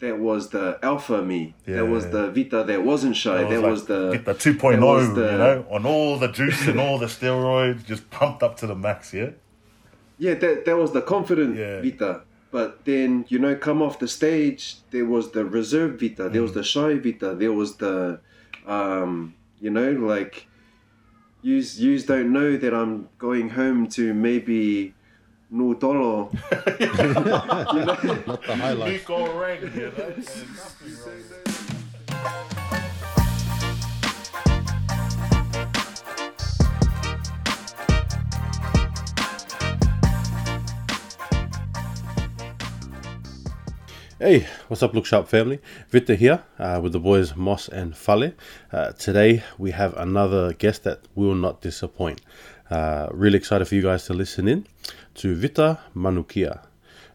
that was the alpha me. Yeah. That was the Vita that wasn't shy. That was, like, the get the 2.0, the- you know, on all the juice and all the steroids, just pumped up to the max, yeah? Yeah, that that was the confident Yeah. Vita. But then, you know, come off the stage, there was the reserve Vita, there was Mm. the shy Vita, there was the um, you know, like yous yous don't know that I'm going home to maybe Nutolo. Not the highlight. Nico Rang, you know? Hey, what's up, Look Sharp family? Victor here uh, with the boys Moss and Fale. Uh, today we have another guest that will not disappoint. Uh, really excited for you guys to listen in to Vita Manukia.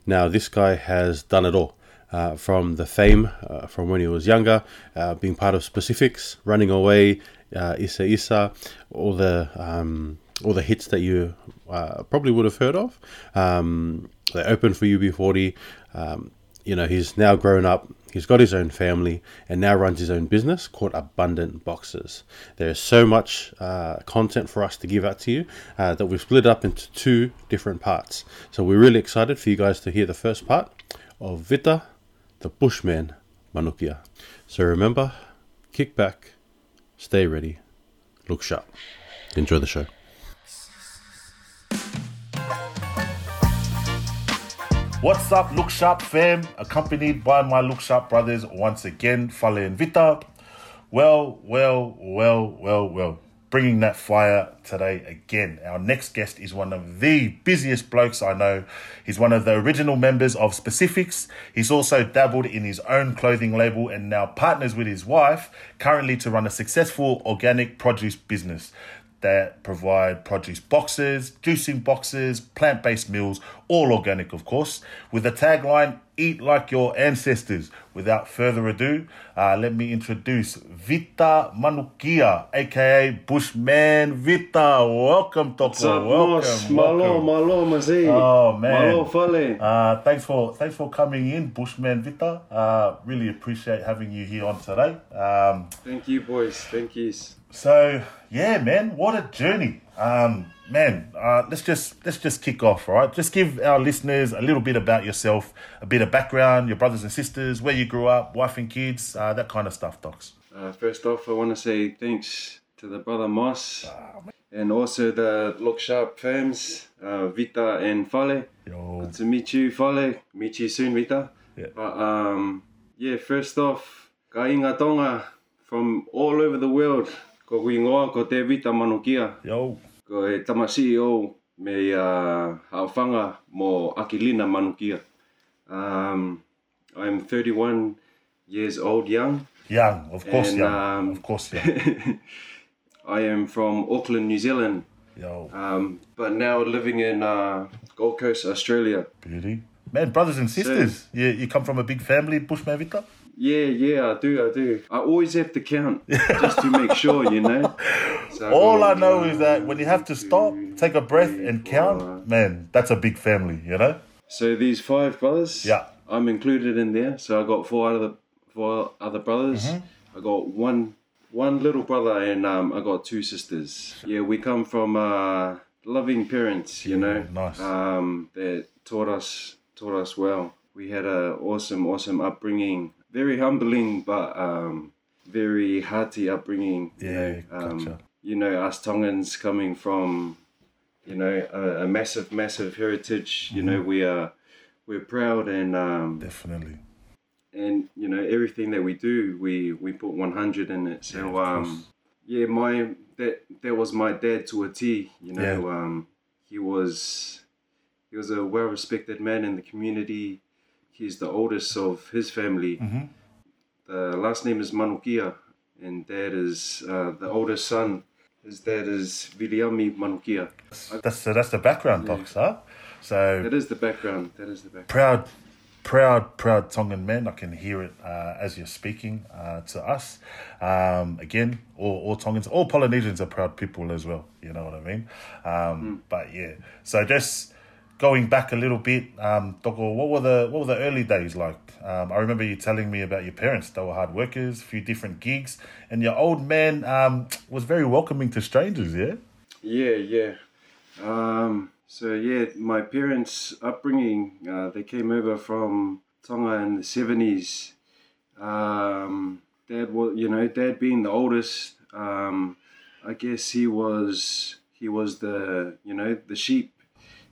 Now, this guy has done it all. Uh, from the fame uh, from when he was younger, uh, being part of Specifics, running away, uh, Isa Isa, all the um, all the hits that you uh, probably would have heard of. Um, they opened for UB40. Um, you know, he's now grown up, he's got his own family, and now runs his own business called Abundant Boxes. There is so much uh, content for us to give out to you uh, that we've split up into two different parts. So we're really excited for you guys to hear the first part of Vita, the Bushman Manukia. So remember, kick back, stay ready, look sharp. Enjoy the show. What's up, Look Sharp fam? Accompanied by my Look Sharp brothers once again, Fale and Vita. Well, well, well, well, well. Bringing that fire today again. Our next guest is one of the busiest blokes I know. He's one of the original members of Specifics. He's also dabbled in his own clothing label and now partners with his wife currently to run a successful organic produce business that provide produce boxes, juicing boxes, plant based meals, all organic, of course, with the tagline Eat like your ancestors. Without further ado, uh, let me introduce Vita Manukia, aka Bushman Vita. Welcome, Toko. What's up, welcome. Malo, malo, mazi. Oh, man. Malo, fale. Uh, thanks for thanks for coming in, Bushman Vita. Uh, really appreciate having you here on today. Um, Thank you, boys. Thank you. so yeah, man, what a journey. Um, man, uh, let's just let's just kick off, right? Just give our listeners a little bit about yourself, a bit of background, your brothers and sisters, where you grew up, wife and kids, uh, that kind of stuff, docs. Uh, first off, I want to say thanks to the brother Moss and also the Look Sharp fans, uh, Vita and Fale. Yo, Good to meet you, Fale. Meet you soon, Vita. Yeah. But um, yeah, first off, ka inga tonga from all over the world. Ko kui ngoa ko te Vita Manukia. yo, Ko e tamasi o me uh, hawhanga mo Akilina Manukia. Um, I'm 31 years old young. young, of course, And, young, um, of course, young. I am from Auckland, New Zealand, yo, um, but now living in uh, Gold Coast, Australia. beauty, man, brothers and sisters. You you come from a big family, Bushman Vita. Yeah, yeah, I do, I do. I always have to count just to make sure, you know. So All I know is that when you have to stop, take a breath, and count, man, that's a big family, you know. So these five brothers, Yeah. I'm included in there. So I got four other four other brothers. Mm-hmm. I got one one little brother, and um, I got two sisters. Yeah, we come from uh, loving parents, you know. nice. Um, that taught us taught us well. We had an awesome awesome upbringing. Very humbling, but um, very hearty upbringing. you Yeah. Um, gotcha. you know, us Tongans coming from, you know, a, a massive, massive heritage. You Mm-hmm. know, we are we're proud and um, Definitely. and you know everything that we do, we we put one hundred in it. So Yeah, um, yeah, my that that was my dad to a T. You know, Yeah. um, he was he was a well respected man in the community. He's the oldest of his family. Mhm. The last name is Manukia, and dad is uh, the oldest son. His dad is Viliami Manukia. That's so that's the background, docs, huh? So That is the background. That is the background. proud, proud, proud Tongan men. I can hear it uh, as you're speaking uh, to us. Um, again, all, all Tongans, all Polynesians are proud people as well. You know what I mean? Um, But yeah, so just going back a little bit, um, Doko, what were the what were the early days like? Um, I remember you telling me about your parents; they were hard workers, a few different gigs, and your old man um, was very welcoming to strangers. Yeah. Yeah, yeah. Um, so yeah, my parents' upbringing, uh, they came over from Tonga in the seventies. Um, dad was, you know, dad being the oldest. Um, I guess he was he was the you know the sheep.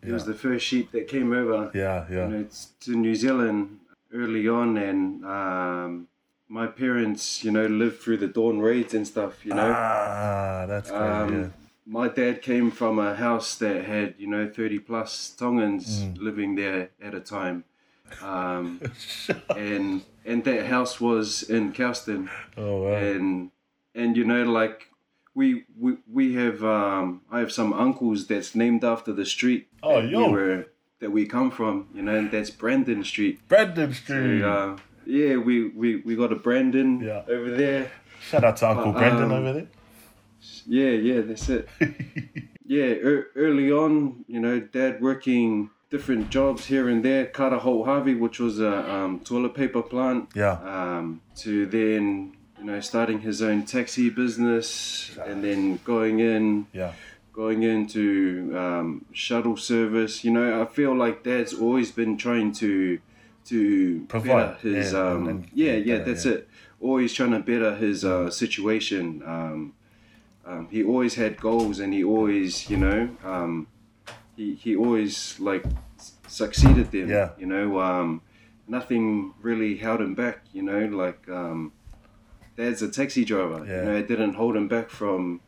He was the first sheep that came over Yeah, yeah. you know, it's to New Zealand early on, and um, my parents, you know, lived through the dawn raids and stuff. You know, Ah, that's crazy. um, my dad came from a house that had you know thirty plus Tongans Mm. living there at a time, um, and and that house was in Kelston. Oh wow. and and you know like. We, we, we have um, I have some uncles that's named after the street Oh, that yo. we were that we come from, you know, and that's Brandon Street. Brandon Street. Uh, yeah, we, we, we got a Brandon Yeah. over there. Shout out to Uncle Uh, Brandon um, over there. Yeah, yeah, that's it. yeah, er, early on, you know, dad working different jobs here and there. Carter Holt Harvey, which was a um, toilet paper plant. Yeah. Um, to then, you know, starting his own taxi business and then going in Yeah. going into um, shuttle service. You know, I feel like Dad's always been trying to to Provide, his yeah, um, and- and yeah yeah better, that's yeah. it. Always trying to better his uh, situation. Um, um, he always had goals, and he always you know um, he he always like succeeded them. Yeah. You know, um, nothing really held him back. You know, like. Um, Dad's a taxi driver. Yeah. You know, it didn't hold him back from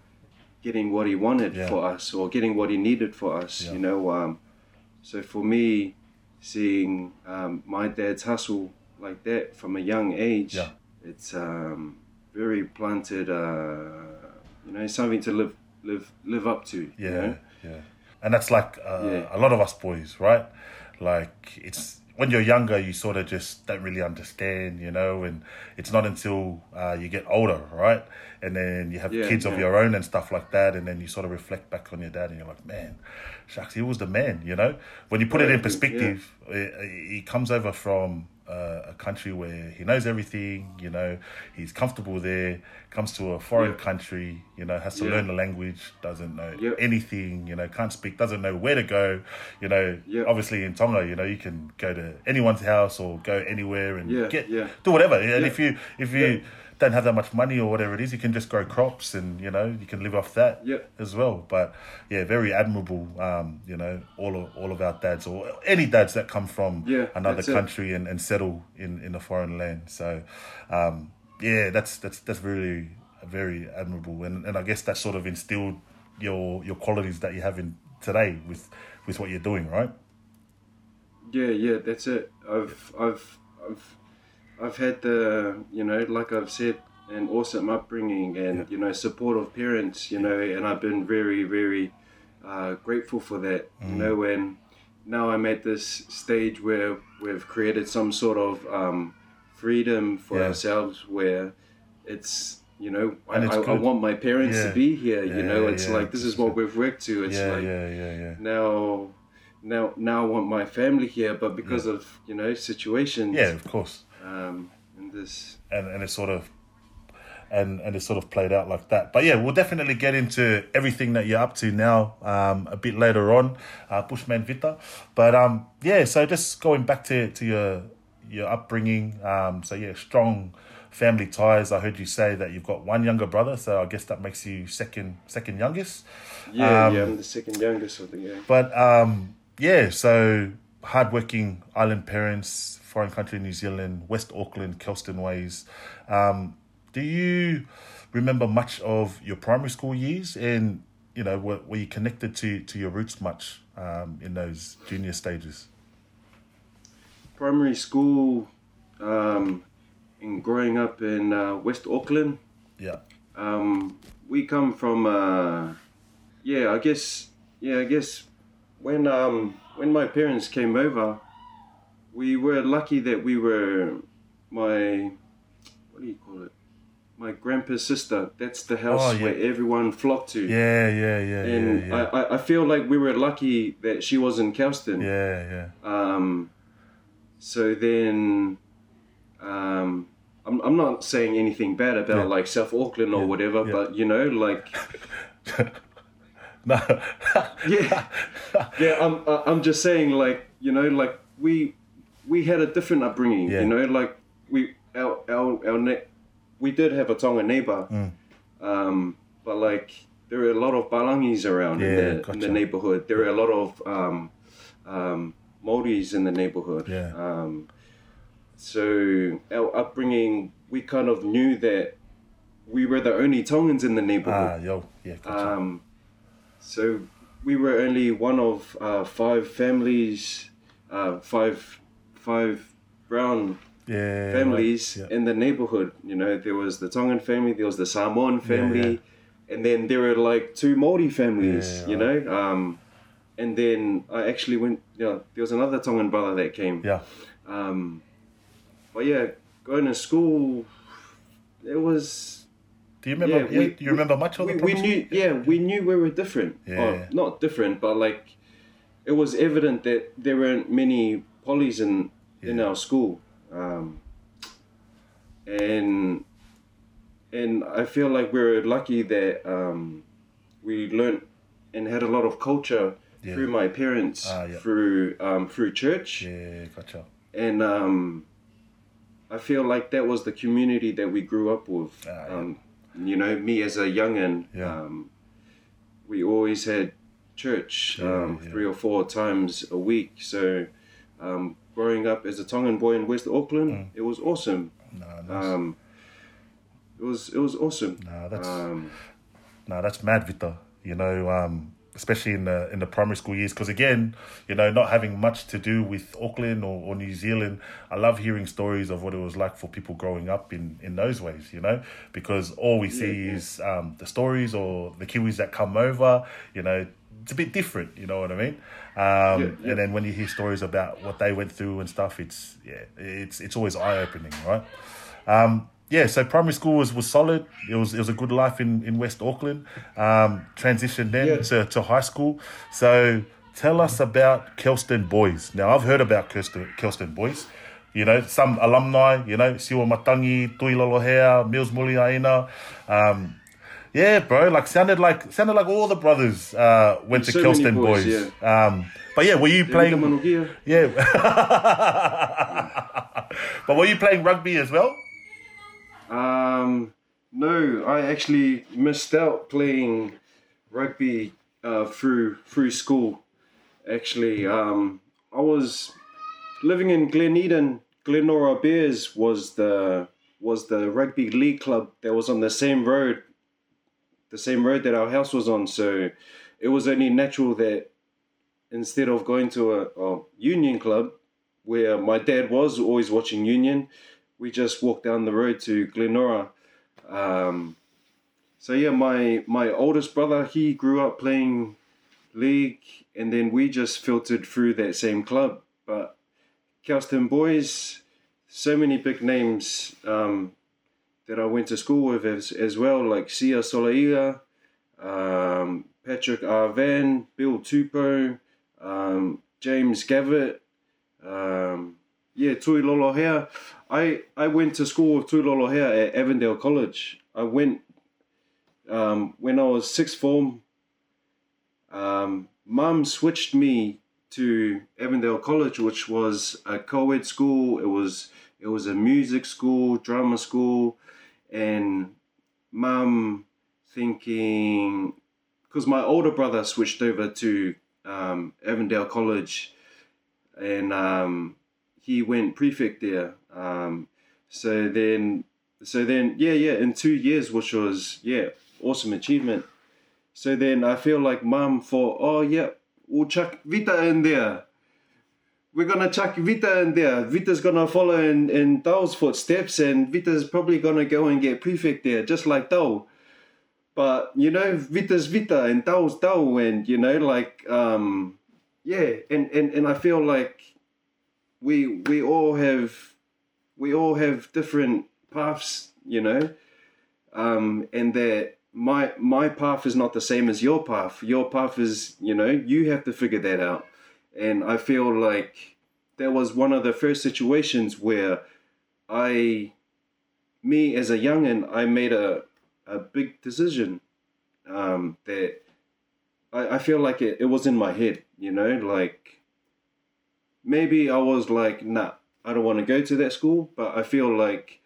getting what he wanted Yeah. for us or getting what he needed for us. Yeah. You know, um, so for me, seeing um, my dad's hustle like that from a young age, it's um, very planted. Uh, you know, something to live live live up to. you Yeah, know? yeah. And that's like uh, a lot of us boys, right? Like it's when you're younger, you sort of just don't really understand, you know, and it's not until uh, you get older, right? And then you have Yeah, kids of your own and stuff like that, and then you sort of reflect back on your dad, and you're like, man, shucks, he was the man, you know. When you put it in perspective, he he comes over from uh, a country where he knows everything, you know, he's comfortable there, comes to a foreign Yeah. country, you know, has to Yeah. learn the language, doesn't know Yeah. anything, you know, can't speak, doesn't know where to go, you know. Obviously in Tonga, you know, you can go to anyone's house or go anywhere and Yeah, get yeah. do whatever. And if you if you. Don't have that much money or whatever it is, you can just grow crops and you know you can live off that Yeah. as well. But yeah, very admirable. Um, you know, all of all of our dads or any dads that come from Yeah, another it. country and, and settle in, in a foreign land. So um, yeah, that's that's that's really very admirable, and, and I guess that sort of instilled your your qualities that you have in today with with what you're doing, right? Yeah, yeah, that's it. I've, I've, I've, I've had the, you know, like I've said, an awesome upbringing and Yeah. you know supportive parents. You know, and I've been very, very uh, grateful for that. Mm. You know, and now I'm at this stage where we've created some sort of um, freedom for Yeah. ourselves, where it's. You know, I, I, I want my parents Yeah. to be here. Yeah, you know, it's yeah, like this is what we've worked to. It's yeah, like yeah, yeah, yeah. now now now I want my family here but because of you know situations Yeah, of course. Um and this and and it's sort of and and it's sort of played out like that. But yeah, we'll definitely get into everything that you're up to now um, a bit later on, uh, Bushman Vita. But um, yeah, so just going back to to your your upbringing. Um, so yeah, strong family ties. I heard you say that you've got one younger brother, so I guess that makes you second second youngest. yeah Um, yeah I'm the second youngest of the gang But um, yeah, so hardworking island parents, foreign country, New Zealand, West Auckland, Kelston ways. Um, do you remember much of your primary school years, and you know, were, were you connected to to your roots much um, in those junior stages? primary school um and growing up in uh, West Auckland Yeah, um we come from uh yeah I guess yeah I guess when um when my parents came over we were lucky that we were my what do you call it my grandpa's sister. That's the house Oh, yeah. where everyone flocked to. Yeah, yeah, yeah, And yeah, yeah. I, I, feel like we were lucky that she was in Kelston. yeah, yeah. Um, so then, um, I'm, I'm not saying anything bad about like South Auckland or whatever, but you know, like, No. yeah, yeah, I'm, I'm just saying, like, you know, like we, we had a different upbringing, Yeah. you know, like we, our, our, our, ne- we did have a Tonga neighbor, Mm. um, but like there are a lot of Balangis around in, Yeah, the, in the neighborhood. There are a lot of um, um, Maoris in the neighborhood. Yeah. Um, so our upbringing, we kind of knew that we were the only Tongans in the neighborhood. ah, yo, yeah, gotcha. um, so we were only one of uh, five families, uh, five five brown yeah, families right, yeah. in the neighborhood. You know, there was the Tongan family, there was the Samoan family, and then there were like two Maori families. Yeah, you know, um, and then I actually went. You know, there was another Tongan brother that came. Yeah, Um, but yeah, going to school, it was. do you remember? Yeah, Yeah, we- do you remember much of We, the we knew, yeah, we knew we were different. Yeah. Or not different, but like, it was evident that there weren't many polys in in our school. Um, and and I feel like we are lucky that um, we learnt and had a lot of culture Yeah. through my parents, Ah, yeah. through um, through church, Yeah, gotcha. and um, I feel like that was the community that we grew up with. Ah, yeah. um, you know, me as a youngin, Yeah. um, we always had church Yeah, um, yeah. three or four times a week. So, um, growing up as a Tongan boy in West Auckland, Mm. it was awesome. No, nice. Um, it was it was awesome. no, that's Um, no, that's mad, Vita. You know, um, especially in the in the primary school years, because again, you know, not having much to do with Auckland or, or New Zealand, I love hearing stories of what it was like for people growing up in in those ways. You know, because all we see Yeah, yeah. is um, the stories or the Kiwis that come over. You know, it's a bit different. You know what I mean? Um, Yeah, yeah. And then when you hear stories about what they went through and stuff, it's yeah, it's it's always eye opening, right? Um, yeah, so primary school was, was solid. It was it was a good life in, in West Auckland. Um, transitioned then Yeah. to, to high school. So tell us about Kelston Boys. Now I've heard about Kelston, Kelston Boys. You know, some alumni, you know, Siwa Matangi, Tui Lolohea, Mils Muliaina. Um, yeah, bro, like sounded like sounded like all the brothers uh, went to So Kelston boys, Boys. Um, but yeah, were you playing? Yeah. but were you playing rugby as well? Um, no, I actually missed out playing rugby uh, through through school. Actually, um, I was living in Glen Eden. Glenora Bears was the was the rugby league club that was on the same road, the same road that our house was on. So it was only natural that instead of going to a, a union club where my dad was always watching union, we just walked down the road to Glenora. Um, so yeah, my my oldest brother he grew up playing league, and then we just filtered through that same club. But Kelston boys, so many big names um, that I went to school with as, as well, like Sia Soliola, um, Patrick Arvan, Bill Tupou, um, James Gavet, um, yeah, Tui Lolohea. I, I went to school with Tui Lolohea at Avondale College. I went um, when I was sixth form. Um, Mum switched me to Avondale College, which was a co-ed school. It was it was a music school, drama school, and Mum thinking because my older brother switched over to um, Avondale College, and um, he went prefect there. Um, so then, so then, yeah, yeah, in two years, which was yeah, awesome achievement. So then I feel like mum thought, oh yeah, we'll chuck Vita in there. We're gonna chuck Vita in there. Vita's gonna follow in, in Dao's footsteps, and Vita's probably gonna go and get prefect there, just like Dao. But you know, Vita's Vita and Dao's Dao, and you know, like um, yeah, and, and, and I feel like we we all have we all have different paths, you know. um, and that my my path is not the same as your path. Your path is, you know, you have to figure that out. And I feel like that was one of the first situations where I, me as a youngin, I made a a big decision um, that I, I feel like it, it was in my head, you know, like maybe I was like, nah, I don't want to go to that school, but I feel like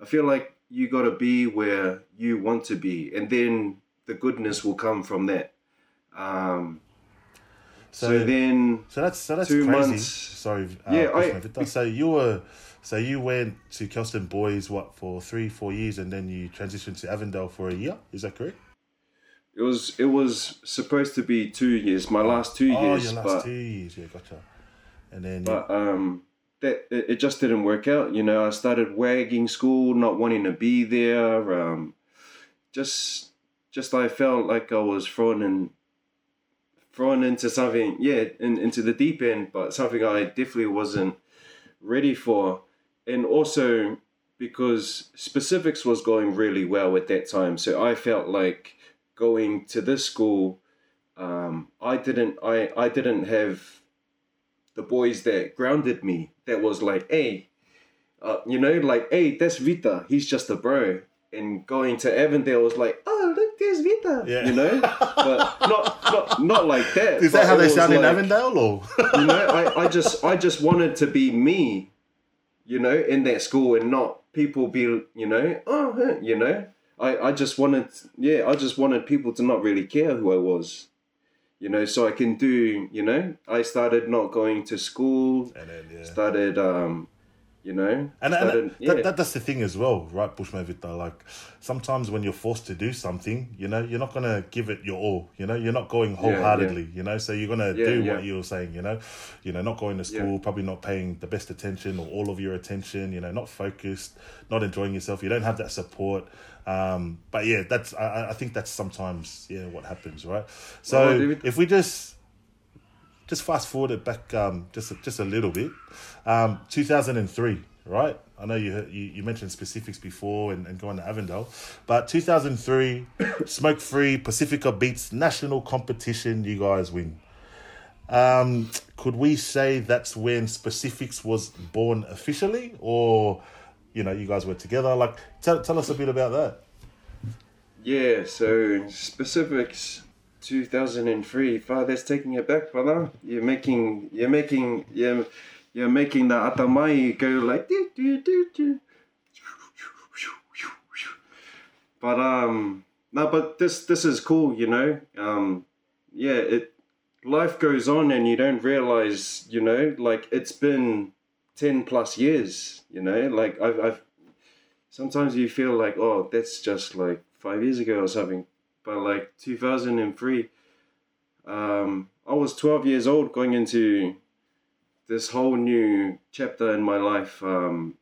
I feel like you got to be where you want to be, and then the goodness will come from that. Um, so, So- then, So that's so that's Two crazy. months. Sorry, uh, Yeah, I- so you were so you went to Kelston Boys what for three four years, and then you transitioned to Avondale for a year. Is that correct? it was it was supposed to be two years, my last two oh, years, Oh, your last but two years. Yeah, gotcha. And then but um, that it, it just didn't work out. You know, I started wagging school, not wanting to be there. Um, just just I felt like I was thrown in thrown into something, yeah, in, into the deep end, but something I definitely wasn't ready for, and also because specifics was going really well at that time, so I felt like going to this school. Um, I didn't I, I didn't have the boys that grounded me that was like, hey, uh, you know, like, hey, that's Vita. He's just a bro. And going to Avondale was like, oh, look, there's Vita. Yeah. You know, but not not not like that. is that how they sound in like- Avondale, or you know, I, I just I just wanted to be me, you know, in that school and not people be, you know, oh, you know. I, I just wanted, yeah, I just wanted people to not really care who I was, you know, so I can do, you know, I started not going to school, and then yeah. started, um, you know, And, and started, that, that, that's the thing as well, right, Bushman? Like, sometimes when you're forced to do something, you know, you're not going to give it your all, you know, you're not going wholeheartedly, you know, so you're going to Yeah, do yeah. what you were saying, you know, you know, not going to school, probably not paying the best attention or all of your attention, you know, not focused, not enjoying yourself. You don't have that support. Um, but yeah, that's, I, I- I think that's sometimes, yeah, what happens, right? So Well, if we just, just fast forward it back um, just just a little bit. Um, 2003, right? I know you you, you mentioned specifics before and, and going to Avondale, but 2003, smoke free Pacifica beats national competition. You guys win. Um, could we say that's when specifics was born officially, or you know you guys were together? Like, tell tell us a bit about that. yeah, so specifics 2003, father's taking it back, brother. You're making, you're making, you're, you're making the atamai go like, but um, no, but this this is cool, you know. Um, yeah, it life goes on, and you don't realize, you know, like it's been ten plus years, you know. Like I've, I've sometimes you feel like, oh, that's just like five years ago or something, but like two thousand and three, um, I was twelve years old going into this whole new chapter in my life. Um,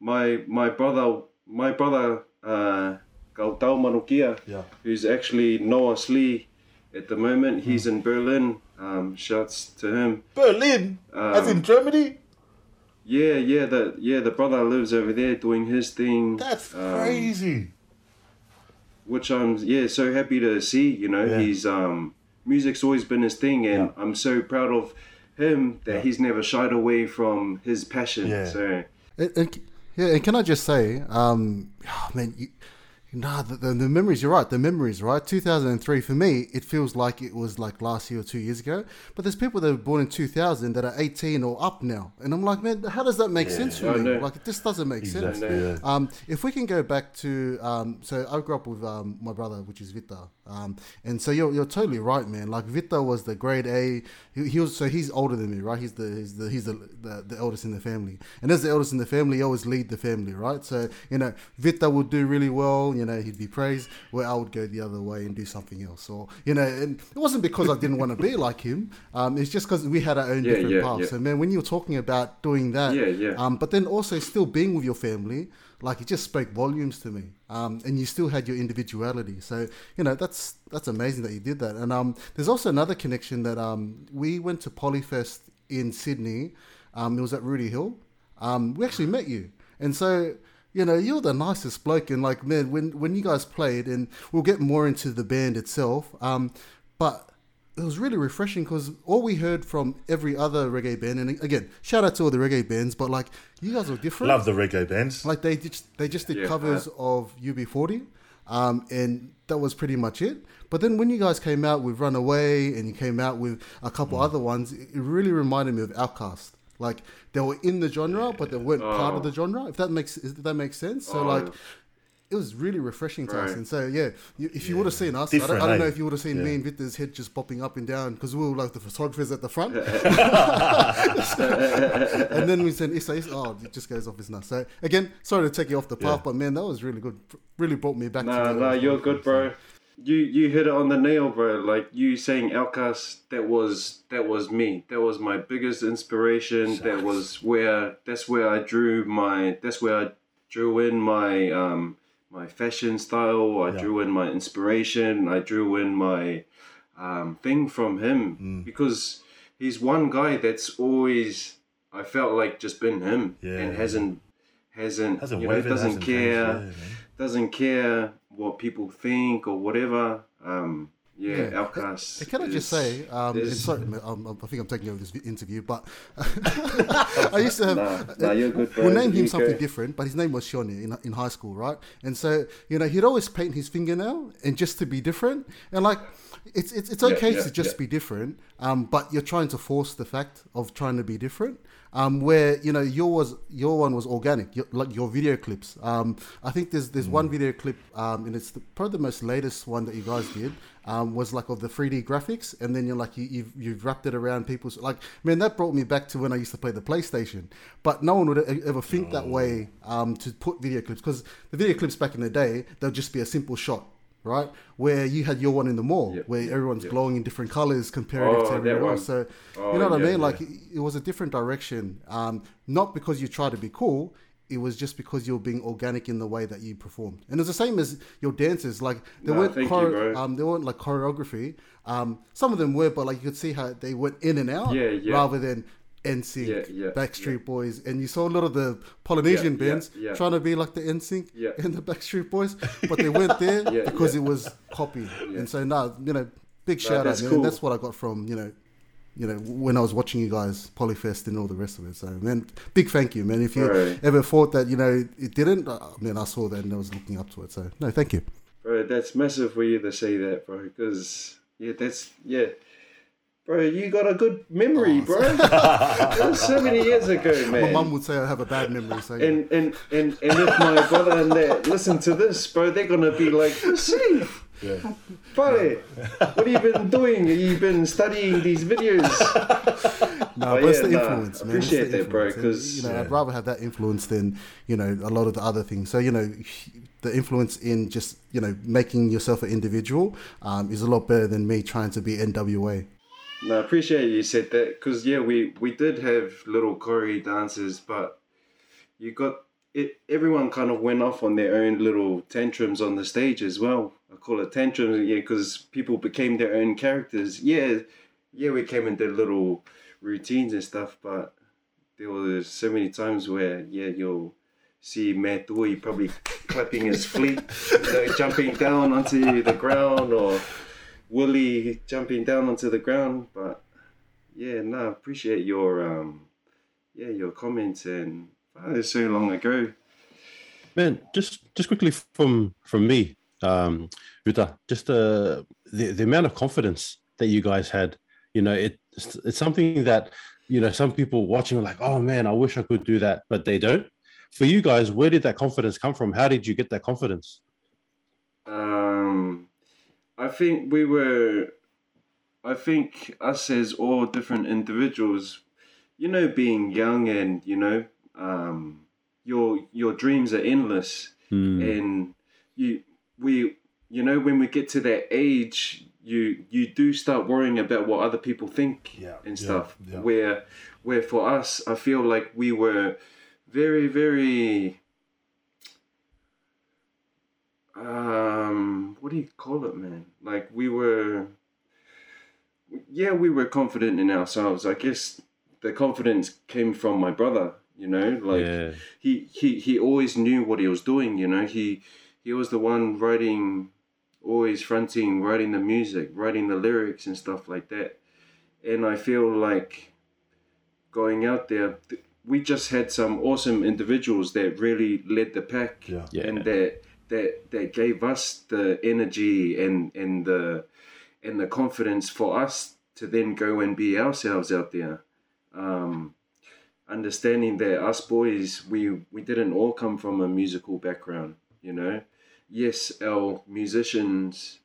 my my brother, my brother, uh, Gautau Manukia, Yeah. who's actually Noah Slee at the moment. He's in Berlin. Um, shouts to him. Berlin, as in Germany. Yeah, yeah, the yeah the brother lives over there doing his thing. That's um, crazy. Which I'm yeah so happy to see. You know, Yeah. he's um music's always been his thing, and Yeah. I'm so proud of him that Yeah. he's never shied away from his passion. Yeah. So And, and, yeah, and can I just say, um, oh, man, you, nah, the, the, the memories. You're right. The memories, right? 2003 for me, it feels like it was like last year or two years ago. But there's people that were born in 2000 that are 18 or up now, and I'm like, man, how does that make sense for me? Like, this doesn't make sense. Yeah. Um, if we can go back to, um, so I grew up with um, my brother, which is Vita, um, and so you're, you're totally right, man. Like Vita was the grade A. He, he was so he's older than me, right? He's the he's the he's the, the the eldest in the family, and as the eldest in the family, he always lead the family, right? So you know, Vita would do really well. You know, he'd be praised. Where I would go the other way and do something else, or you know, and it wasn't because I didn't want to be like him. Um, it's just because we had our own Yeah, different yeah, paths. yeah. So man, when you're talking about doing that, Yeah, yeah. um, but then also still being with your family, like it just spoke volumes to me. Um, and you still had your individuality. So you know that's that's amazing that you did that. And um, there's also another connection that um, we went to Polyfest in Sydney. Um, it was at Rooty Hill. Um, we actually met you, and so you know, you're the nicest bloke, and like, man, when when you guys played, and we'll get more into the band itself, um, but it was really refreshing because all we heard from every other reggae band, and again, shout out to all the reggae bands, but like, you guys were different. Love the reggae bands. Like they just they just did Yeah. covers of UB40, um, and that was pretty much it. But then when you guys came out with Runaway and you came out with a couple other ones, it it really reminded me of Outkast. Like they were in the genre, but they weren't part of the genre. If that makes if that makes sense. So Oh. like. It was really refreshing to us, and so yeah, you, if you would have seen us, I don't, I don't know eh? if you would have seen Yeah. me and Victor's head just popping up and down because we were like the photographers at the front. and then we said Issa, Issa, oh, it just goes off his nuts. So again, sorry to take you off the path, Yeah. but man, that was really good. Really brought me back. Nah, to nah, you're good, bro. You you hit it on the nail, bro. Like you saying Outkast, that was that was me. That was my biggest inspiration. That was where that's where I drew my that's where I drew in my um my fashion style. I Yeah. drew in my inspiration. I drew in my um thing from him Mm. because he's one guy that's always I felt like just been him Yeah. and hasn't hasn't, Hasn't you know, wavered, doesn't hasn't care yeah, doesn't care what people think or whatever. Um, yeah, Yeah. Can I just say, um, is- sorry, um, I think I'm taking over this interview, but I used to have. Nah, nah, you're good. We'll name him something different, but his name was Shoni in, in high school, right? And so, you know, he'd always paint his fingernail and just to be different. And like, it's it's, it's okay yeah, to just yeah. be different, um, but you're trying to force the fact of trying to be different. Um, where you know your was your one was organic, your, like your video clips. Um, I think there's there's Mm. one video clip, um, and it's the, probably the most latest one that you guys did. Um, was like of the 3D graphics, and then you're like you, you've you've wrapped it around people's like man that brought me back to when I used to play the PlayStation. But no one would ever think that way um, to put video clips because the video clips back in the day they'll just be a simple shot. Right, where you had your one in the mall, Yeah, where everyone's yeah. glowing in different colors comparative Oh, to everyone else. So Oh, you know what I yeah, mean? Like yeah. it was a different direction. Um, not because you tried to be cool. It was just because you were being organic in the way that you performed, and it's the same as your dances. Like they Nah, weren't, thank you, um, they weren't like choreography. Um, some of them were, but like you could see how they went in and out, yeah. rather than NSYNC, Yeah, yeah, Backstreet Boys, and you saw a lot of the Polynesian Yeah, yeah, bands yeah. trying to be like the NSYNC Yeah. and the Backstreet Boys, but they weren't there Yeah, because yeah. it was copied. And so, no, you know, big shout out, that's man. cool. That's what I got from you know you know, when I was watching you guys, Polyfest and all the rest of it. So, man, big thank you, man. If you Right. ever thought that, you know, it didn't, uh, man, I saw that and I was looking up to it. So, no, thank you. Bro, that's massive for you to say that, bro. Because yeah, that's yeah, bro. You got a good memory, bro. that was so many years ago, Oh, My man. mum would say I have a bad memory. So, yeah. and, and and and if my brother and that listen to this, bro, they're gonna be like, see, Yeah. buddy, what have you been doing? Have you been studying these videos? No, Oh, but it's yeah, the nah, influence, man. It's appreciate the that, bro, Because you know, Yeah. I'd rather have that influence than you know a lot of the other things. So you know, the influence in just you know making yourself an individual um, is a lot better than me trying to be NWA. No, I appreciate you said that because yeah, we we did have little choreo dances, but you got it. Everyone kind of went off on their own little tantrums on the stage as well. I call it tantrums, yeah, because people became their own characters. Yeah, yeah, we came and did little routines and stuff, but there were so many times where yeah, you'll see Matt Dewey probably clapping his feet, you know, jumping down onto the ground or. Willie jumping down onto the ground, but yeah, no, I appreciate your um, yeah, your comments and that was so long ago. Man, just just quickly from from me, um, Ruta, just uh, the the amount of confidence that you guys had. You know, it it's, it's something that you know some people watching are like, oh man, I wish I could do that, but they don't. For you guys, where did that confidence come from? How did you get that confidence? Um, I think we were, I think us as all different individuals, you know, being young and you know, um, your your dreams are endless. Hmm. and you we you know when we get to that age you you do start worrying about what other people think Yeah, and yeah, stuff yeah. where where for us i feel like we were very very um what do you call it man like we were yeah we were confident in ourselves i guess the confidence came from my brother You know, like Yeah. he, he he always knew what he was doing. You know, he he was the one writing, always fronting, writing the music, writing the lyrics and stuff like that. And I feel like going out there, th- we just had some awesome individuals that really led the pack, Yeah. Yeah. and that that that gave us the energy and and the and the confidence for us to then go and be ourselves out there. Um, understanding that us boys, we we didn't all come from a musical background, you know. Yes, our musicians,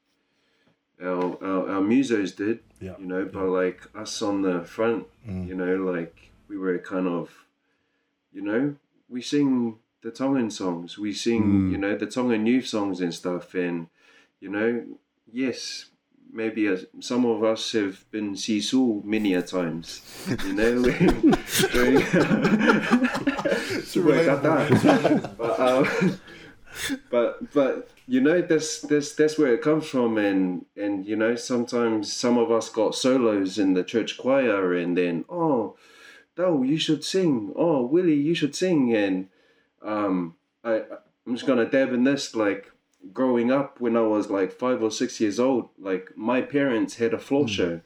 our our, our musos did, Yeah. you know, but like us on the front, Mm. you know, like we were kind of, you know, we sing the Tongan songs, we sing, Mm. you know, the Tongan youth songs and stuff, and you know, yes, maybe uh some of us have been sisu many a times, you know, when, during, but, um, but but you know that's that's that's where it comes from. And and you know sometimes some of us got solos in the church choir and then oh no you should sing. Oh willie you should sing. And um i i'm just gonna dab in this like growing up when i was like five or six years old like my parents had a floor show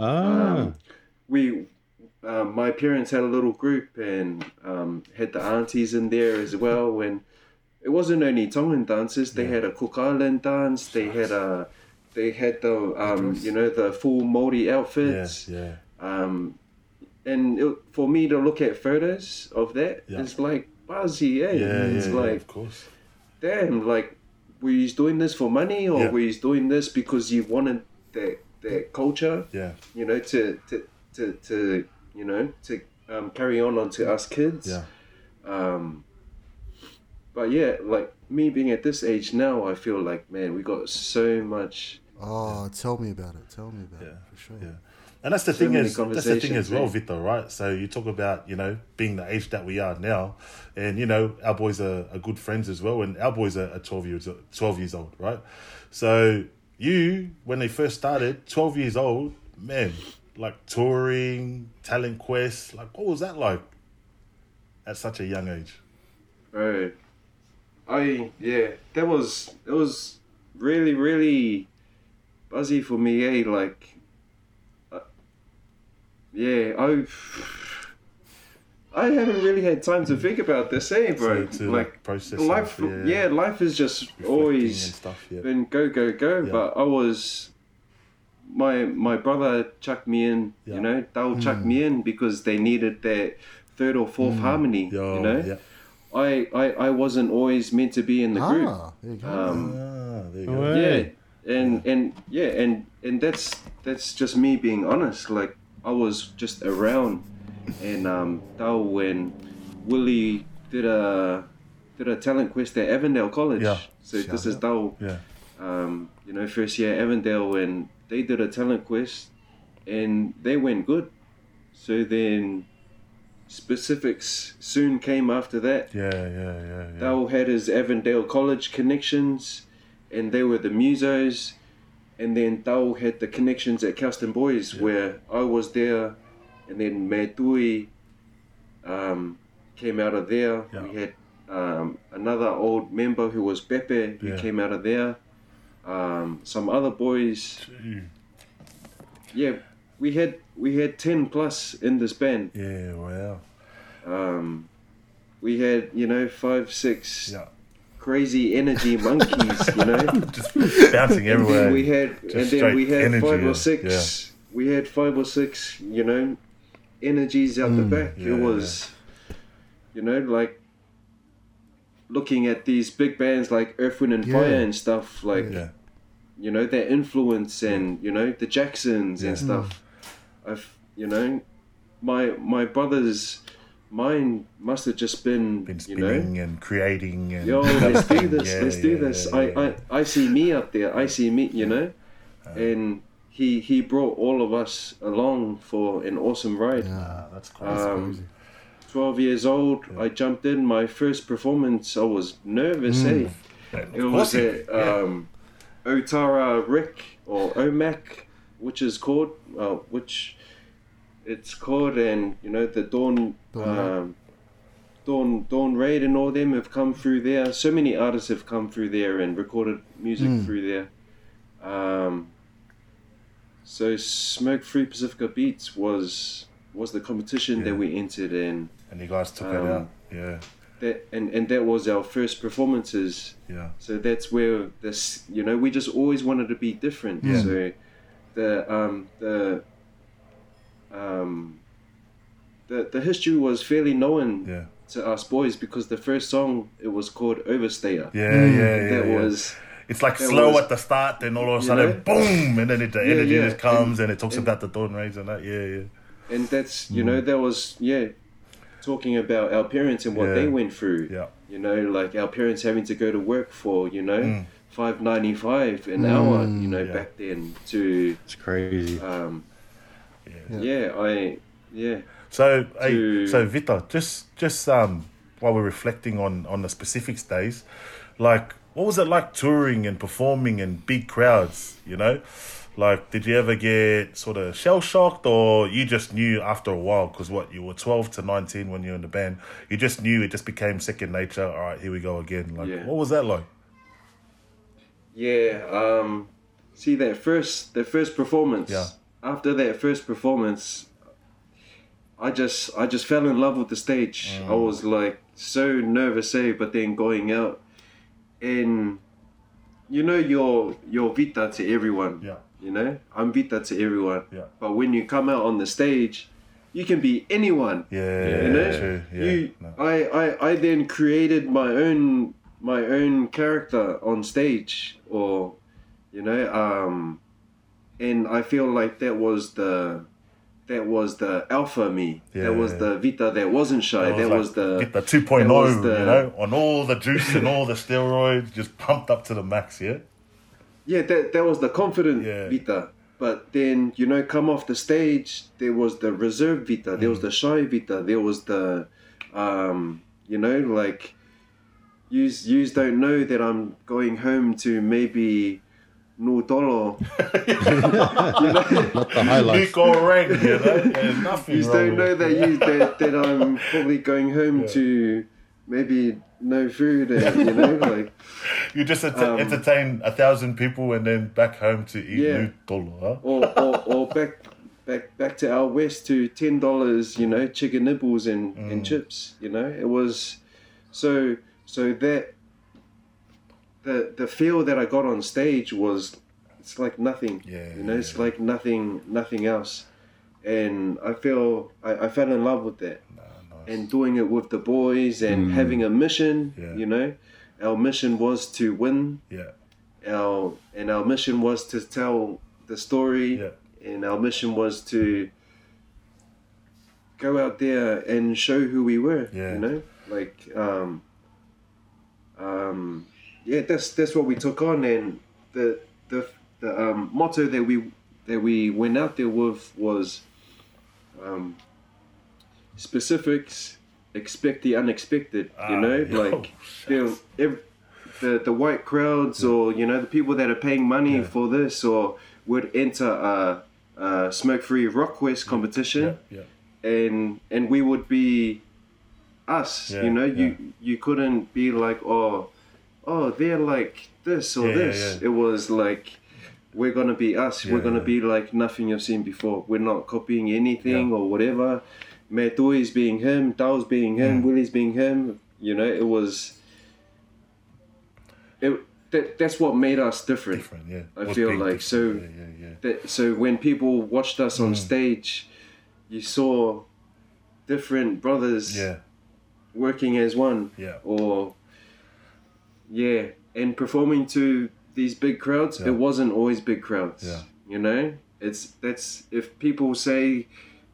Ah. um, we um, my parents had a little group and um, had the aunties in there as well and it wasn't only Tongan dances they had a Cook Island dance they had a they had the um, you know the full Māori outfits yeah. um, and it, for me to look at photos of that Yeah. it's like buzzy eh? Yeah, it's yeah, yeah, like of course. damn, like, were you doing this for money or Yeah. were you doing this because you wanted that that culture, Yeah, you know, to to to, to you know to um, carry on onto us kids. yeah, Um, but yeah, like me being at this age now, I feel like man, we got so much. Oh, tell me about it. Tell me about Yeah, it for sure. yeah. And that's the So thing is that's the thing as well, eh? Vito, right? So you talk about, you know, being the age that we are now and you know, our boys are, are good friends as well and our boys are, are twelve years twelve years old, right? So you, when they first started, twelve years old, man, like touring, talent quest, like what was that like at such a young age? Right. I yeah, that was it was really really buzzy for me. Eh, like, uh, yeah, I I haven't really had time to think about this, eh, bro? To- to, like, process life, stuff, yeah. life is just reflecting always stuff, yeah. been go go go. Yeah. But I was my my brother chucked me in. Yeah. You know, they'll chuck me in because they needed that third or fourth harmony. Yo, you know. yeah. I, I, I wasn't always meant to be in the group. Ah, there you go. Um, Ah, there you No go. way. yeah, and and yeah, and and that's that's just me being honest. Like I was just around, and um, Dao when Willie did a did a talent quest at Avondale College. Yeah. So Shout this is. Dao. Yeah. Um, you know, first year at Avondale and they did a talent quest, and they went good. So then. Specifics soon came after that. Yeah, yeah, yeah, yeah. Dale had his Avondale College connections, and they were the musos. And then Dale had the connections at Kelston Boys, Yeah. where I was there, and then Medui um, came out of there. Yeah. We had um, another old member who was Pepe, who Yeah. came out of there. Um, some other boys. Gee. Yeah, we had we had ten plus in this band. Yeah, wow. Um, we had you know five six Yeah. Crazy energy monkeys, you know. Just bouncing everywhere. we had, and then we had five or six. We had five or six, you know, energies out the back. Mm, yeah, it was, you know, like looking at these big bands like Earth, Wind and Yeah. Fire and stuff, like yeah. you know their influence and you know the Jacksons and Yeah. stuff. I've, you know, my my brother's mind must have just been, Been you know, spinning and creating and yo, let's do this, Yeah, let's do yeah, this. yeah, I. I, I see me up there. I see me, you know, and he he brought all of us along for an awesome ride. Yeah, Ah, that's cool. that's Um, crazy. Twelve years old, I jumped in. My first performance, I was nervous. Mm. Eh? It was at um, Otara Rick or OMAC, which is called, uh, which it's called, and you know the Dawn, Dawn um, Dawn Dawn Raid and all them have come through there. So many artists have come through there and recorded music through there. Um, so Smoke Free Pacifica Beats was was the competition that we entered in. And you guys took it Um, out. Yeah, That and, and that was our first performances. yeah, So that's where this, you know, we just always wanted to be different. Yeah. So the um the um the the history was fairly known yeah, to us boys because the first song it was called Overstayer. yeah, yeah. yeah, that yeah. was It's like slow was- at the start, then all of a You sudden, know? boom, and then it, the Yeah, energy yeah, just comes and, and- it talks and- about the dawn raids and that. Yeah, yeah, and that's you know that was yeah talking about our parents and what Yeah. they went through. yeah, You know, like our parents having to go to work for you know Mm. five ninety five an hour. You know Yeah. back then to It's crazy. um yeah. yeah I yeah So, hey, so Vita, just just um, while we're reflecting on on the Spacifix days, like what was it like touring and performing in big crowds? You know, like did you ever get sort of shell shocked, or you just knew after a while? Because what you were twelve to nineteen when you were in the band, you just knew it just became second nature. All right, here we go again. Like, Yeah. what was that like? Yeah, um, see that first the first performance. Yeah. After that first performance, I just I just fell in love with the stage. I Mm. was like so nervous, eh? But then going out, and you know you're you're Vita to everyone. Yeah, You know I'm Vita to everyone. yeah, But when you come out on the stage, you can be anyone. yeah. You know, true. Yeah, you, no. I, I, I then created my own, my own character on stage, or, you know, um, and I feel like that was the, that was the alpha me. Yeah, that was the Vita that wasn't shy. That was, the, get the 2.0, that was the- you know, on all the juice and all the steroids, just pumped up to the max. Yeah, yeah, that that was the confident Yeah. Vita. But then you know, come off the stage, there was the reserve Vita. There Mm. was the shy Vita. There was the, um, you know, like, yous yous don't know that I'm going home to maybe Nutolo. Not the highlights. Nico Rang, you know, there's nothing Yous don't know that it. you that, that I'm probably going home Yeah. to maybe no food and you know like You just ent- Um, entertain a thousand people and then back home to eat Yeah. new huh? or, or, or back back back to our west to ten dollars, you know, chicken nibbles and, Mm. and chips. You know, it was so so that the the feel that I got on stage was it's like nothing. Yeah, you know, it's like nothing nothing else. And I feel I, I fell in love with that Nah, nice. and doing it with the boys and having a mission. Yeah. You know, our mission was to win yeah, our and our mission was to tell the story yeah, and our mission was to go out there and show who we were Yeah. you know like um um yeah that's that's what we took on and the the the um motto that we that we went out there with was um Spacifix expect the unexpected you Ah, know yo, like there, ev- the the white crowds or you know the people that are paying money Yeah. for this or would enter a, a Smokefree Rockquest yeah, competition yeah, and and we would be us Yeah, you know yeah. you you couldn't be like oh oh they're like this or Yeah, yeah, this yeah. it was like we're gonna be us we're gonna yeah. be like nothing you've seen before we're not copying anything Yeah. or whatever Metoi's being him Dow's being him Mm. Willie's being him you know it was it that, that's what made us different, different, yeah. I Was feel like so- different, Yeah, yeah, yeah. That, so when people watched us Mm. on stage you saw different brothers Yeah, working as one yeah, or yeah and performing to these big crowds Yeah. it wasn't always big crowds Yeah. you know it's that's if people say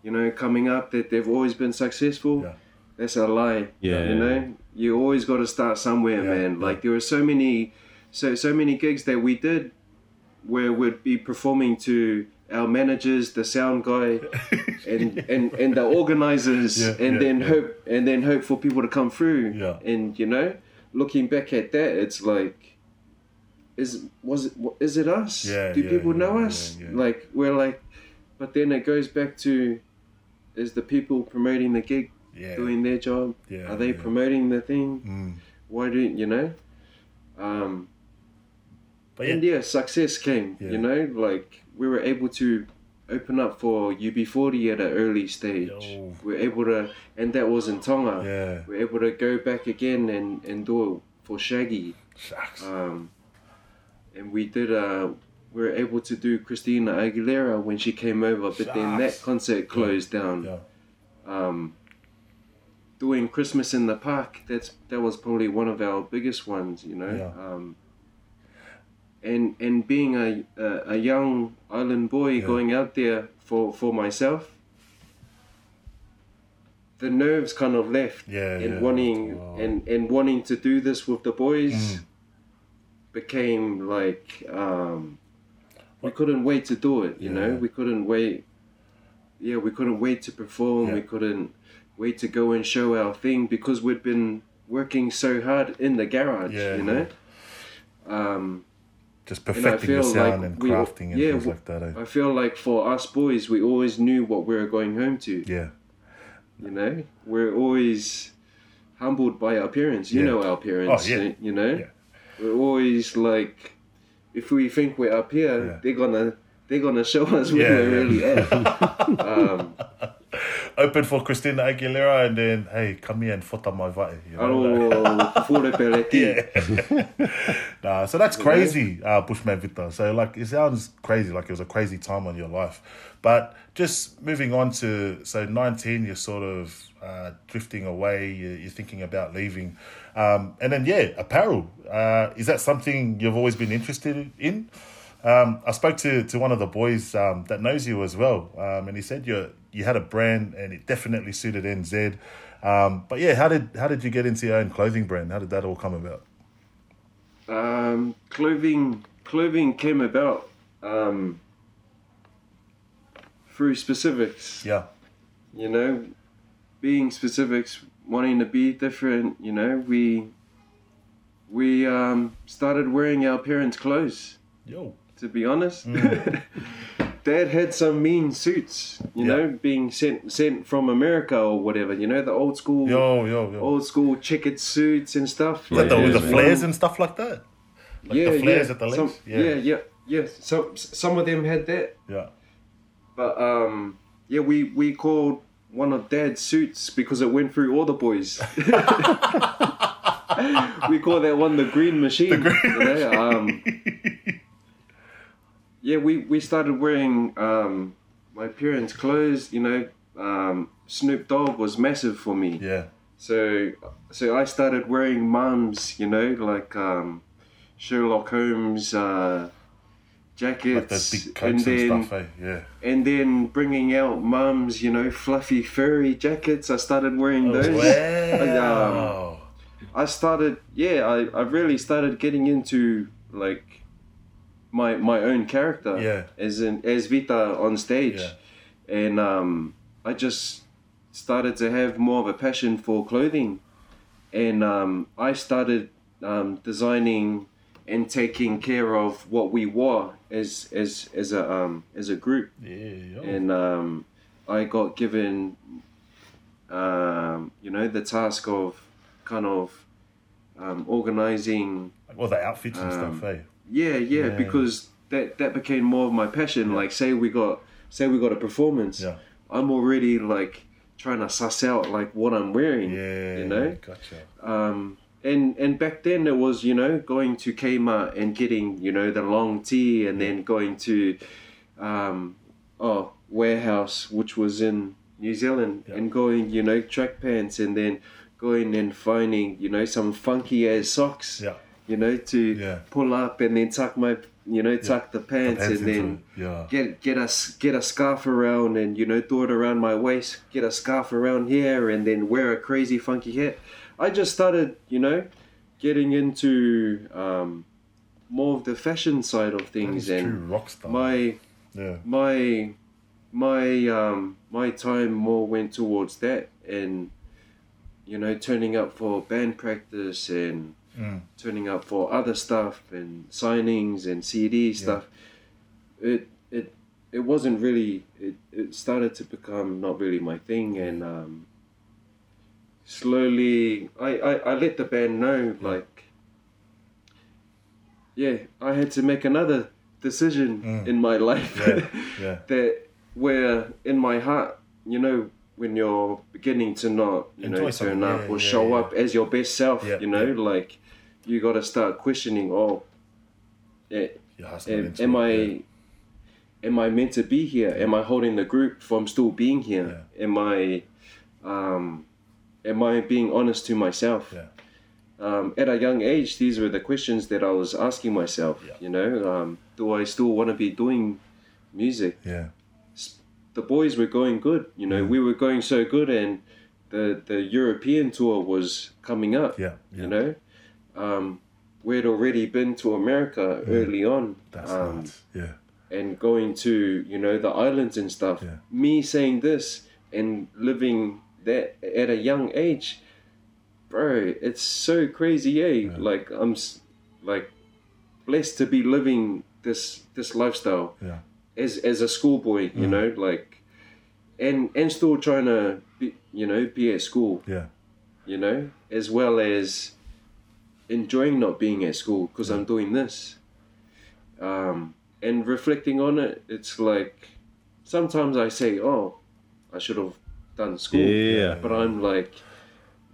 you know coming up that they've always been successful Yeah. that's a lie Yeah. you know you always got to start somewhere Yeah, man yeah. like there were so many so so many gigs that we did where we'd be performing to our managers the sound guy and and and the organizers Yeah, and yeah, then yeah. hope and then hope for people to come through Yeah. and you know looking back at that it's like is was it is it us Yeah, do yeah, people yeah, know us like we're like but then it goes back to is the people promoting the gig doing their job? Yeah, Are they promoting the thing? Mm. Why don't you know? Um, But yeah, and yeah, success came. You know, like we were able to open up for UB40 at an early stage. Yo. We are able to, and that was in Tonga. yeah, We are able to go back again and, and do it for Shaggy. shucks. Um, and we did. Uh, we were able to do Christina Aguilera when she came over, but then that concert closed down. yeah, Um, doing Christmas in the park. That's that was probably one of our biggest ones. You know. Yeah. Um, and and being a, a, a young island boy Yeah. going out there for, for myself, the nerves kind of left yeah, and yeah. wanting Wow. and, and wanting to do this with the boys Mm. became like um, we couldn't wait to do it you know we couldn't wait yeah we couldn't wait to perform we couldn't wait to go and show our thing because we'd been working so hard in the garage Yeah, you know um, just perfecting the sound like and we- crafting and yeah, things like that. Eh? I feel like for us boys we always knew what we were going home to Yeah, you know we're always humbled by our parents you Yeah. know our parents Oh, yeah. you know Yeah. we're always like if we think we're up here they're gonna they're gonna show us where we're yeah. really at um, open for Christina Aguilera, and then hey, come here and fota my vai. You know, oh, yeah. nah, so that's crazy, uh, Bushman Vita. So like, it sounds crazy, like it was a crazy time on your life. But just moving on to so nineteen, you're sort of uh, drifting away. You're, you're thinking about leaving, um, and then yeah, apparel. Uh, is that something you've always been interested in? Um, I spoke to, to one of the boys um, that knows you as well, um, and he said you you had a brand and it definitely suited NZ. Um, but yeah, how did how did you get into your own clothing brand? How did that all come about? Um, clothing clothing came about um, through Spacifix. Yeah, You know, being Spacifix, wanting to be different. You know, we we um, started wearing our parents' clothes. yo, To be honest, Dad had some mean suits. You Mm. Yeah. know, being sent sent from America or whatever. You know, the old school yo, yo, yo. old school checkered suits and stuff. Is that the, Yeah, with the man. flares and stuff like that? Like yeah, the flares yeah. at the Some, yeah, Yeah. yeah, yeah. Some some of them had that, Yeah. but um, yeah, we we called one of Dad's suits because it went through all the boys. we call that one the Green Machine. The green you know? um, yeah, we we started wearing um, my parents' clothes. You know, um, Snoop Dogg was massive for me. Yeah. So so I started wearing mums, you know, like um, Sherlock Holmes uh, jackets, Like those big and coats and, then stuff, eh? Yeah. and then bringing out mums, you know, fluffy furry jackets. I started wearing those. Wow. I started, yeah, I, I really started getting into like my my own character, Yeah. as in as Vita on stage, Yeah. and um, I just started to have more of a passion for clothing, and um, I started um, designing and taking care of what we wore as as as a um, as a group, Yeah. and um, I got given, um, you know, the task of kind of um, organizing. All the outfits and Um, stuff, eh? Yeah, yeah, Yeah. because that that became more of my passion. Like, say we got say we got a performance, Yeah. I'm already like trying to suss out like what I'm wearing. Yeah. you know. Gotcha. Um, and and back then it was you know going to Kmart and getting you know the long tee and then going to um, oh warehouse which was in New Zealand Yeah. and going you know track pants and then going and finding you know some funky ass socks Yeah. You know to Yeah. pull up and then tuck my you know tuck the pants, Pants and then. Yeah. get get a get a scarf around and you know throw it around my waist get a scarf around here and then wear a crazy funky hat i just started you know getting into um, more of the fashion side of things and true rock star. my yeah. my my um my time more went towards that and you know turning up for band practice and Mm. turning up for other stuff and signings and CD stuff it it it wasn't really it, it started to become not really my thing and um slowly I, I, I let the band know like yeah I had to make another decision in my life Mm. Yeah, yeah. that where in my heart you know when you're beginning to not you Enjoy know turn up yeah, or yeah, show yeah. up as your best self Yeah, you know yeah. like you got to start questioning oh yeah, am, am I yeah. am I meant to be here? Am I holding the group from still being here? Am I um, am I being honest to myself? Yeah. Um, at a young age, these were the questions that I was asking myself. Yeah. You know, um, do I still want to be doing music? Yeah. The boys were going good. You know, we were going so good, and the the European tour was coming up. Yeah. Yeah. You know, um, we'd already been to America early on. That's um, nuts. Yeah. and going to you know the islands and stuff. Yeah. Me saying this and living that at a young age, bro, it's so crazy, eh? Like I'm like blessed to be living this this lifestyle Yeah. as as a schoolboy, you know, like and and still trying to be, you know be at school, Yeah. you know, as well as enjoying not being at school because I'm doing this. Um, and reflecting on it, it's like sometimes I say, "Oh, I should have done school," Yeah. but I'm like,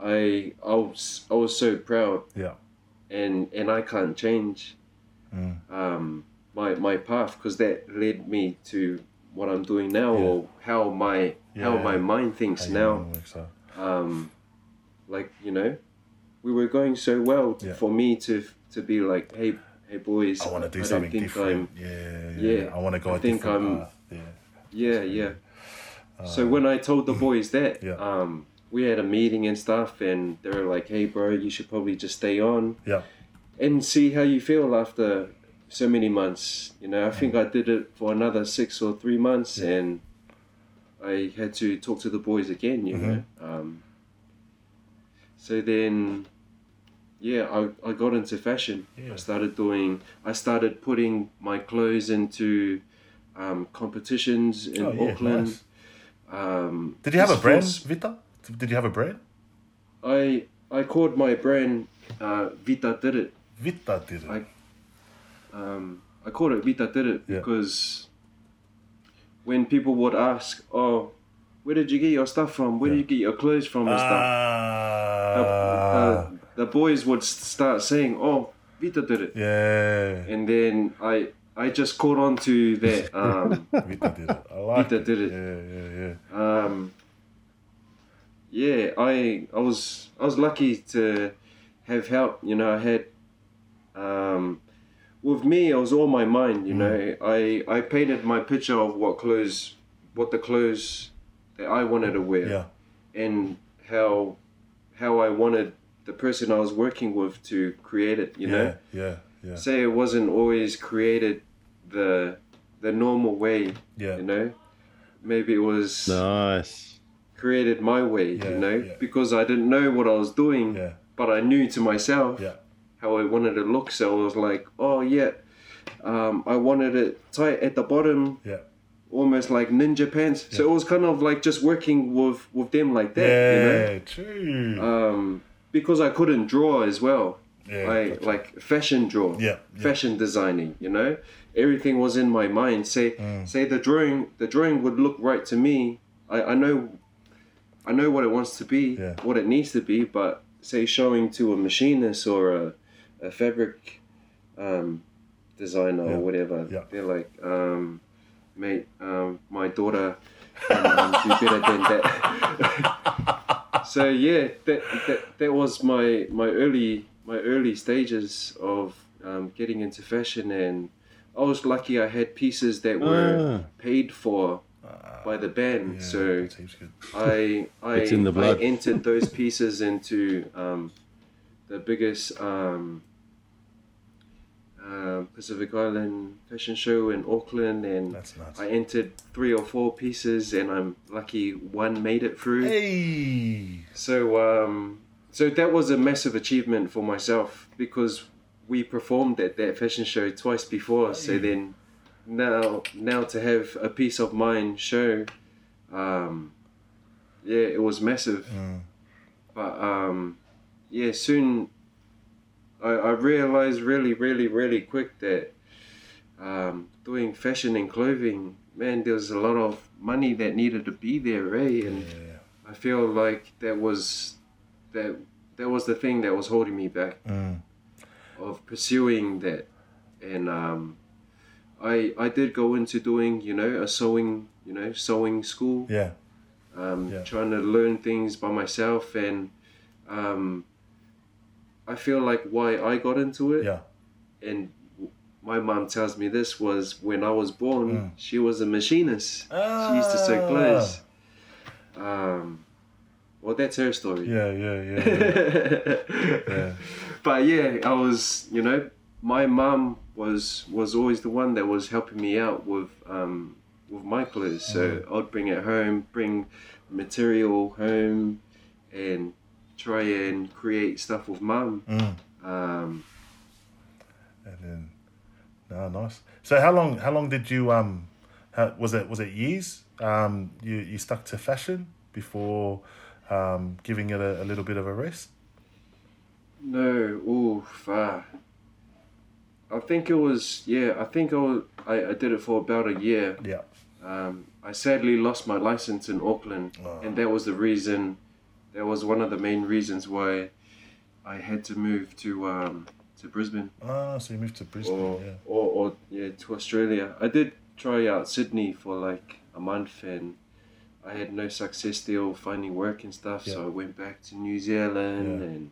I I was I was so proud, Yeah. and and I can't change Mm. um, my my path because that led me to what I'm doing now or how my how Yeah. my mind thinks How now so. um, like you know, we were going so well Yeah. for me to to be like, hey, hey boys, I want to do don't something different. I'm, yeah, yeah. Yeah, I want to go I think I'm- path. Yeah. yeah, yeah. so when I told the boys that, Yeah. um, we had a meeting and stuff, and they were like, hey, bro, you should probably just stay on Yeah. and see how you feel after so many months. You know, I think Mm. I did it for another six or three months, and I had to talk to the boys again. You know, Mm-hmm. um, so then, yeah, I, I got into fashion. Yeah. I started doing. I started putting my clothes into um, competitions in Oh, yeah, Auckland. nice. Um, Did you have a brand, was- Vita? Did you have a brand? I I called my brand uh, Vita Did It. Vita did it. I um, I called it Vita Did It Yeah. because when people would ask, "Oh, where did you get your stuff from? Where Yeah. did you get your clothes from and stuff?" The, Ah. the, the boys would start saying, "Oh, Vita did it," yeah. and then I I just caught on to that. Um, Vita did it. I like Vita it. did it. Yeah, yeah, yeah. um, yeah, I I was I was lucky to have help. You know, I had um, with me, it was all my mind. Mm. You know, I I painted my picture of what clothes, what the clothes that I wanted to wear, Yeah. and how how I wanted the person I was working with to create it. You yeah, know, yeah, yeah, say it wasn't always created the the normal way. yeah. You know, maybe it was Nice. created my way, Yeah, you know, yeah. because I didn't know what I was doing, Yeah, but I knew to myself yeah, how I wanted it to look. So I was like, oh yeah, um, I wanted it tight at the bottom, yeah. Almost like ninja pants. So it was kind of like just working with with them like that, Yeah, you know, um, because I couldn't draw as well. yeah, I gotcha. like fashion draw, Yeah, yeah. fashion designing. You know, everything was in my mind. Say, Mm. say the drawing, the drawing would look right to me. I, I know, I know what it wants to be, Yeah. what it needs to be. But say showing to a machinist or a, a fabric um, designer Yeah, or whatever, yeah. they're like, um, mate, um, my daughter can um, do better than that. so yeah, that, that that was my my early my early stages of um, getting into fashion, and I was lucky I had pieces that were Ah. paid for by the band. Yeah, so that seems good. I I, It's in the blood. I entered those pieces into um, the biggest um, uh, Pacific Island fashion show in Auckland, and. I entered three or four pieces, and I'm lucky one made it through. Hey, So um, so that was a massive achievement for myself because we performed at that fashion show twice before. So then now now to have a peace of mind show, um, yeah, it was massive. Mm. but um, yeah, soon I, I realized really, really, really quick that um, doing fashion and clothing, man, there was a lot of money that needed to be there, eh? And Yeah. I feel like that was that that was the thing that was holding me back Mm. of pursuing that, and um, I I did go into doing you know a sewing you know sewing school Yeah. um, Yeah. trying to learn things by myself and um, I feel like why I got into it Yeah. and my mom tells me this was when I was born Mm. she was a machinist she used to sew clothes um, well that's her story Yeah, yeah, yeah. Yeah. yeah. but yeah I was you know my mom was was always the one that was helping me out with um, with my clothes so I'd bring it home bring material home and try and create stuff with mum Mm. um, And then, no, nice. So how long? How long did you um? How, was it was it years? Um, you you stuck to fashion before um giving it a, a little bit of a rest. No, ooh, far. I think it was yeah. I think I was, I, I did it for about a year. Yeah. Um, I sadly lost my license in Auckland, Oh. and that was the reason. That was one of the main reasons why I had to move to um, to Brisbane Ah, so you moved to Brisbane. or, yeah. or or yeah to Australia. I did try out Sydney for like a month, and I had no success still finding work and stuff. Yeah. So I went back to New Zealand Yeah. and.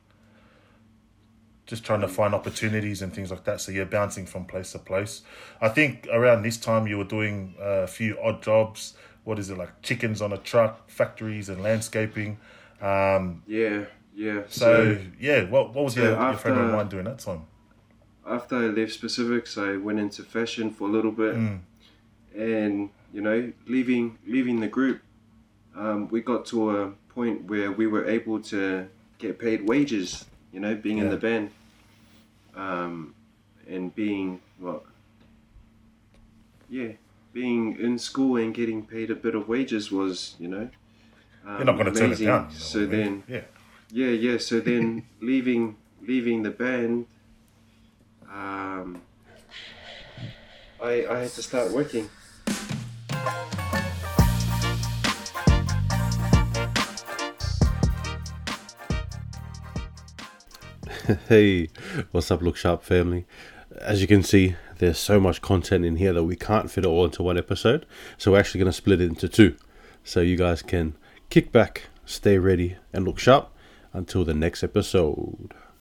Just trying to find opportunities and things like that. So you're bouncing from place to place. I think around this time you were doing a few odd jobs. What is it like? Chickens on a truck, factories, and landscaping. Um, Yeah, yeah. so, yeah, what what was so your, your friend of after- mine doing that time? after I left Spacifix, I went into fashion for a little bit, Mm. and you know, leaving leaving the group, um, we got to a point where we were able to get paid wages. You know, being in the band, um, and being what, yeah, being in school and getting paid a bit of wages was, you know, um, You're not going to turn it amazing. down. so what I mean? then. yeah. Yeah, yeah. So then leaving leaving the band, um, I I had to start working. Hey, what's up, Look Sharp family? As you can see, there's so much content in here that we can't fit it all into one episode. So we're actually going to split it into two. So you guys can kick back, stay ready, and look sharp until the next episode.